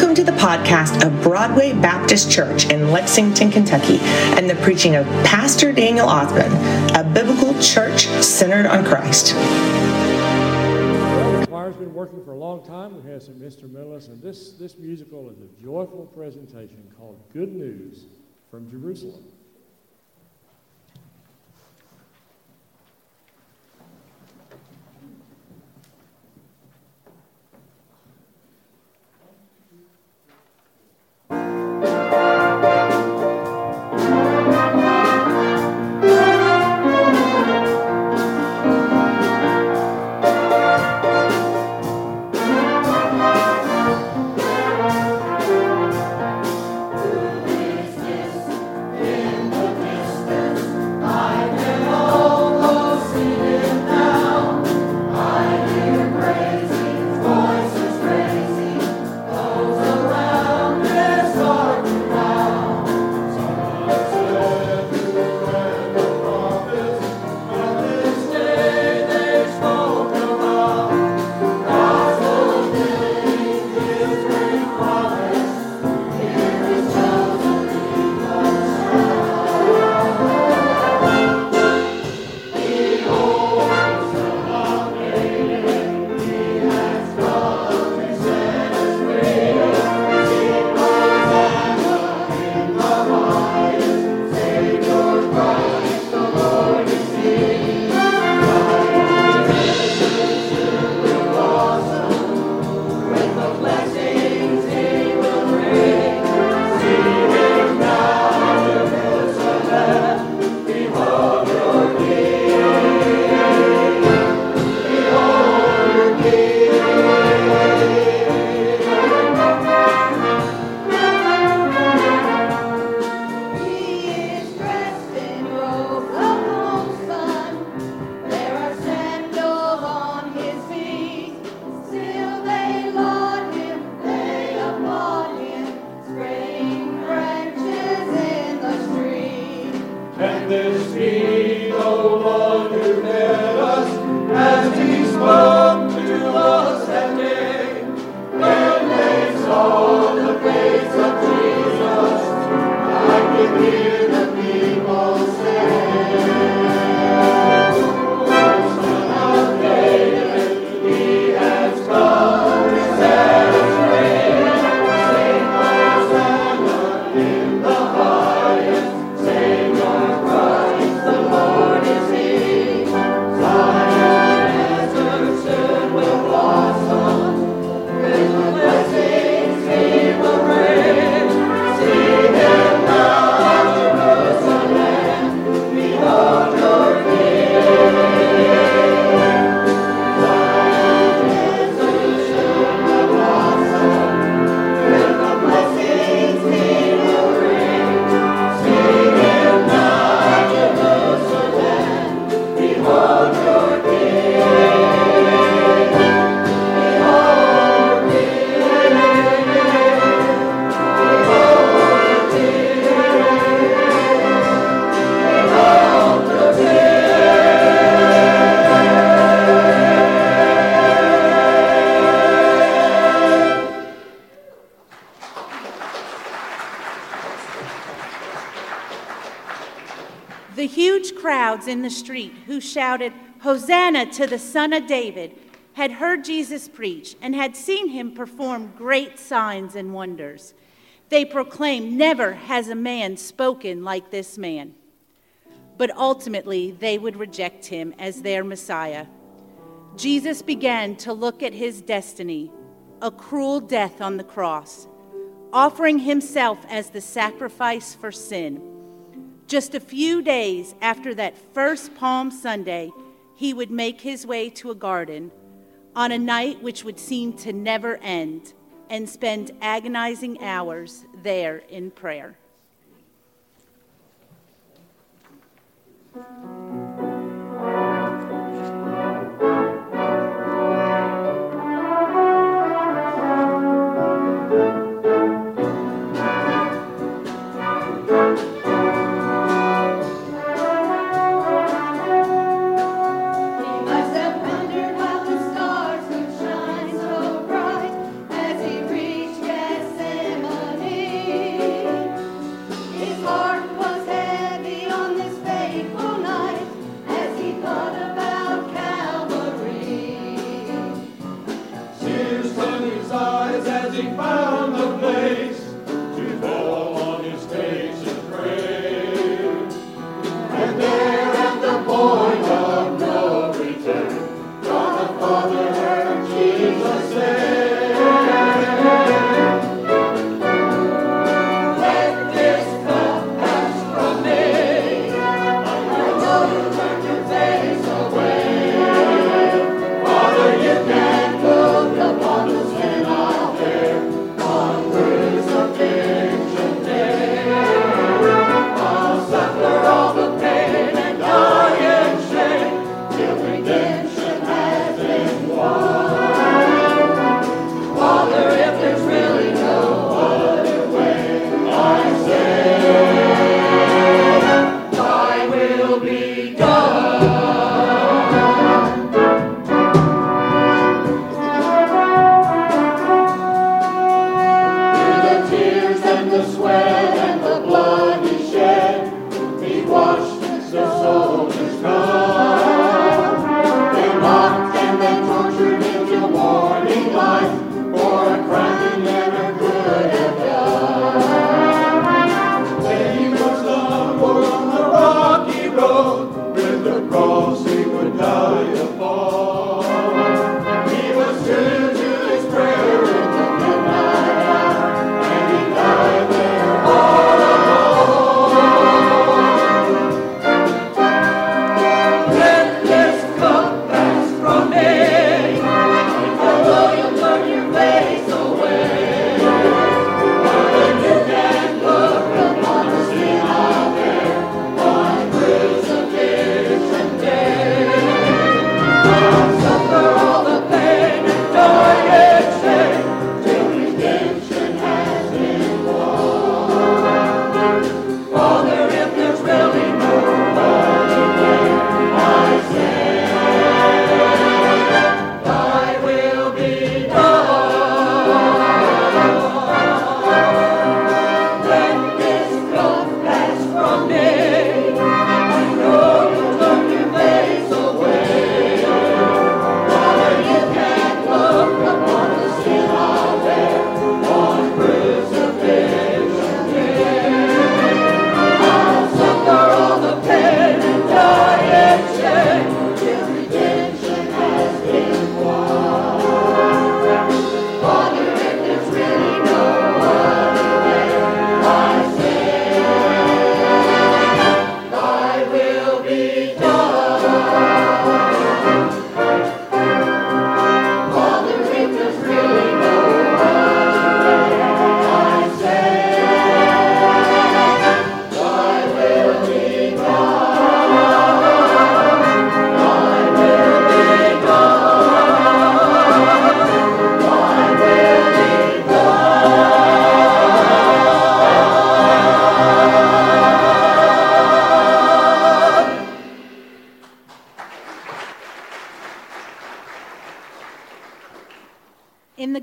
Welcome to the podcast of Broadway Baptist Church in Lexington, Kentucky, and the preaching of Pastor Daniel Osmond, a biblical church centered on Christ. Well, the choir's been working for a long time. We've some instrumentalists, and this, this musical is a joyful presentation called Good News from Jerusalem. In the street who shouted, Hosanna to the Son of David, had heard Jesus preach and had seen him perform great signs and wonders. They proclaimed, Never has a man spoken like this man. But ultimately, they would reject him as their Messiah. Jesus began to look at his destiny, a cruel death on the cross, offering himself as the sacrifice for sin just a few days after that first Palm Sunday, he would make his way to a garden on a night which would seem to never end and spend agonizing hours there in prayer. Lord.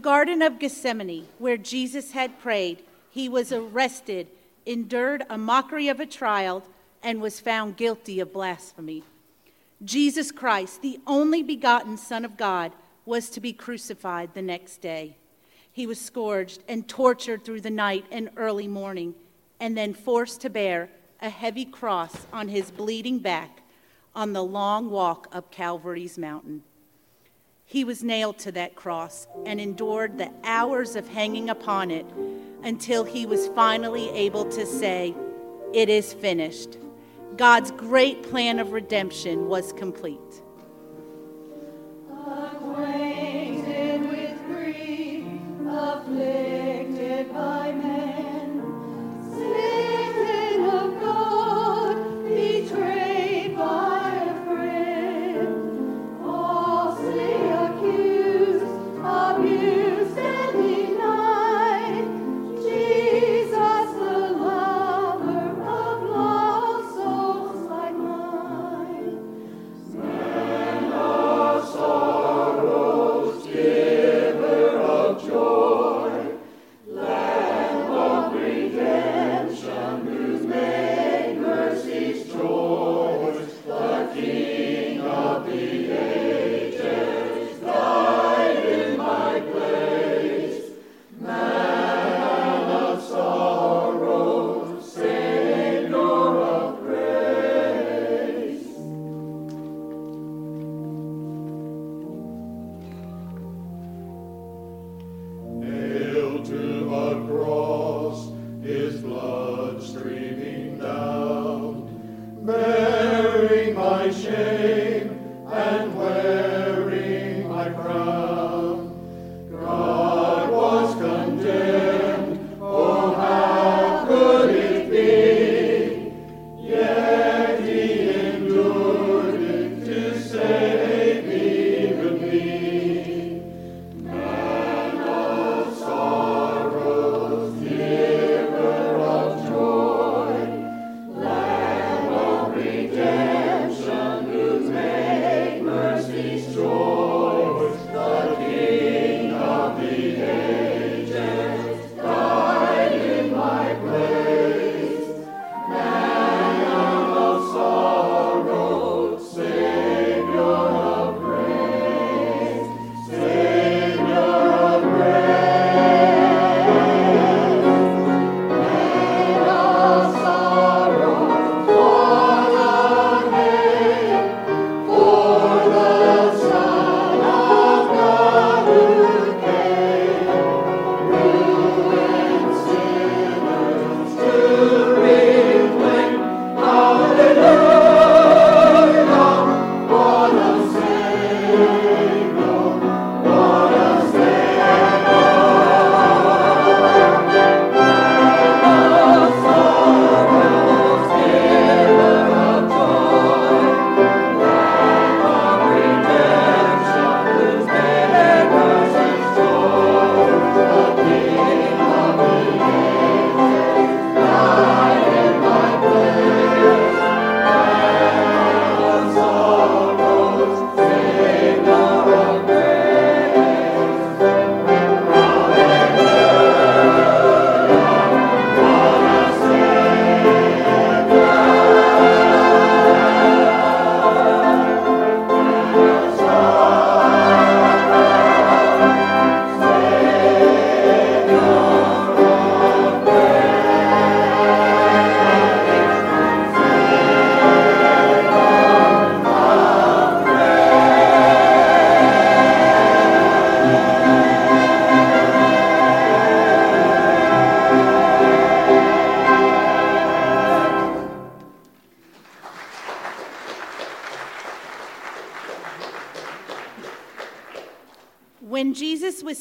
Garden of Gethsemane, where Jesus had prayed, he was arrested, endured a mockery of a trial, and was found guilty of blasphemy. Jesus Christ, the only begotten Son of God, was to be crucified the next day. He was scourged and tortured through the night and early morning, and then forced to bear a heavy cross on his bleeding back on the long walk up Calvary's mountain. He was nailed to that cross and endured the hours of hanging upon it until he was finally able to say, It is finished. God's great plan of redemption was complete.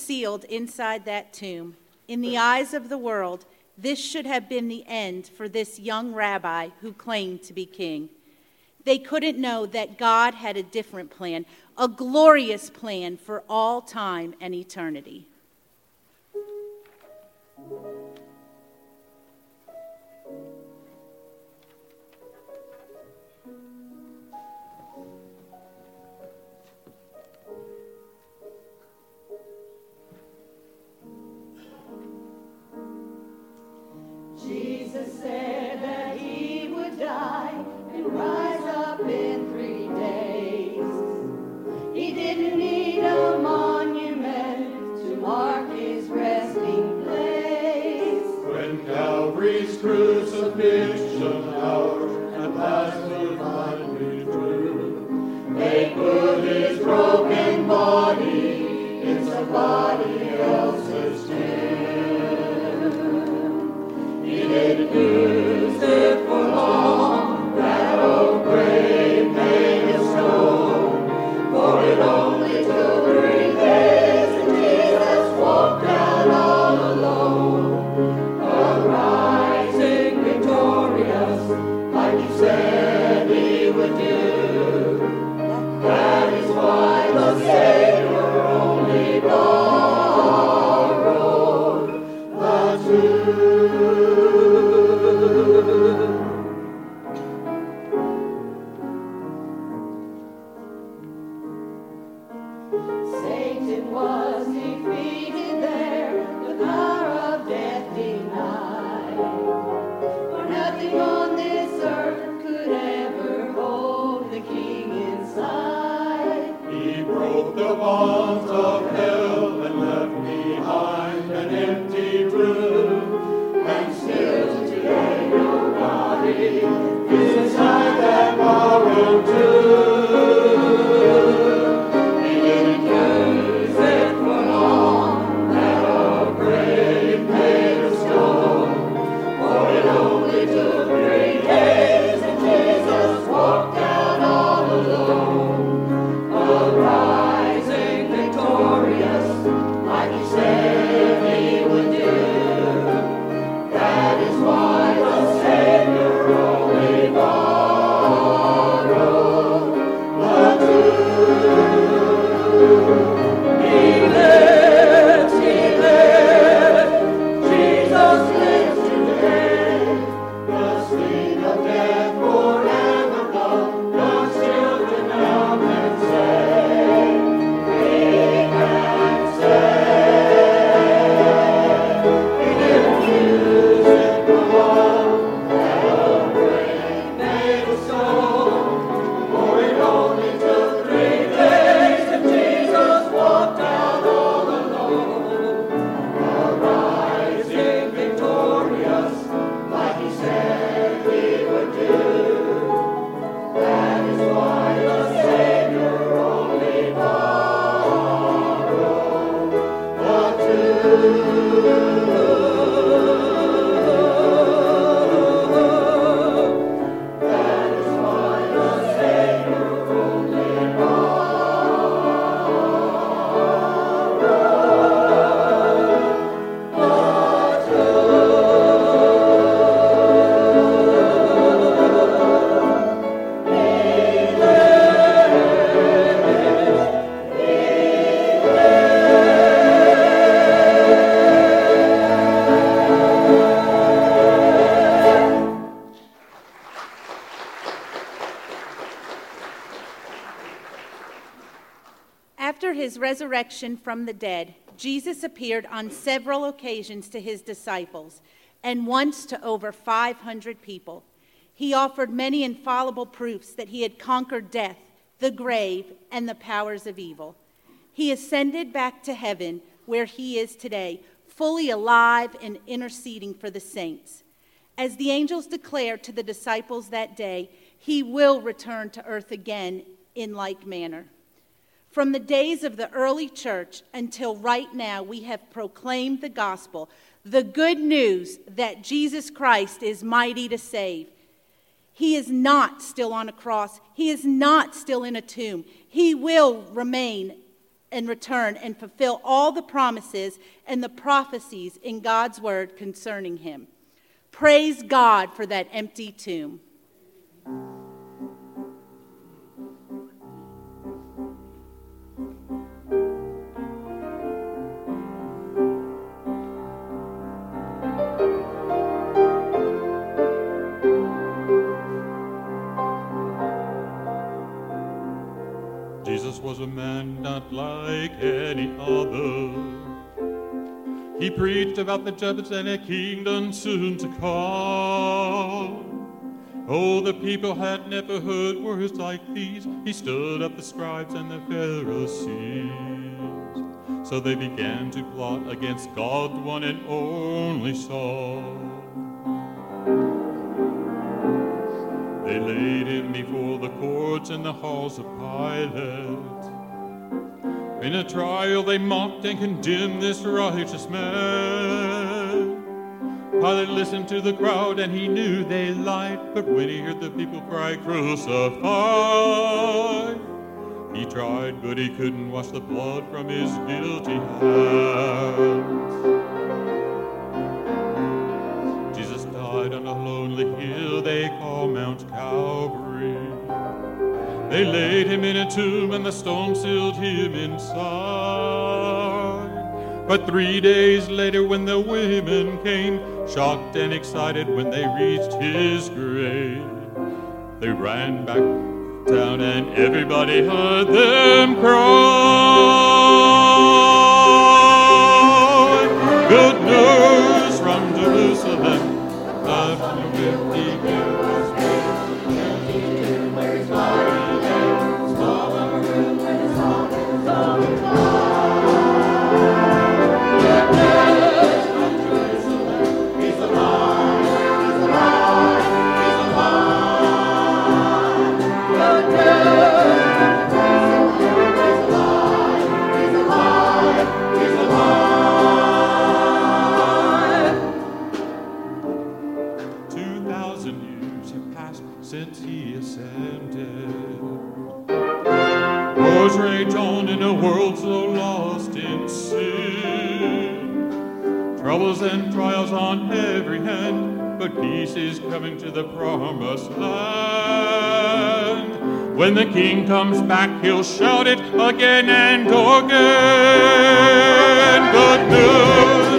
Sealed inside that tomb, in the eyes of the world, this should have been the end for this young rabbi who claimed to be king. They couldn't know that God had a different plan, a glorious plan for all time and eternity. The bonds of hell his resurrection from the dead, Jesus appeared on several occasions to his disciples and once to over 500 people. He offered many infallible proofs that he had conquered death, the grave, and the powers of evil. He ascended back to heaven where he is today, fully alive and interceding for the saints. As the angels declared to the disciples that day, he will return to earth again in like manner. From the days of the early church until right now, we have proclaimed the gospel, the good news that Jesus Christ is mighty to save. He is not still on a cross, He is not still in a tomb. He will remain and return and fulfill all the promises and the prophecies in God's word concerning him. Praise God for that empty tomb. Was a man not like any other. He preached about the a kingdom soon to come. Oh, the people had never heard words like these. He stood up the scribes and the Pharisees. So they began to plot against God, one and only Son. The courts and the halls of Pilate. In a trial, they mocked and condemned this righteous man. Pilate listened to the crowd and he knew they lied. But when he heard the people cry, Crucify, he tried, but he couldn't wash the blood from his guilty hands. The stone sealed him inside. But three days later, when the women came, shocked and excited when they reached his grave, they ran back down and everybody heard them cry. Good news the king comes back, he'll shout it again and again. Good news.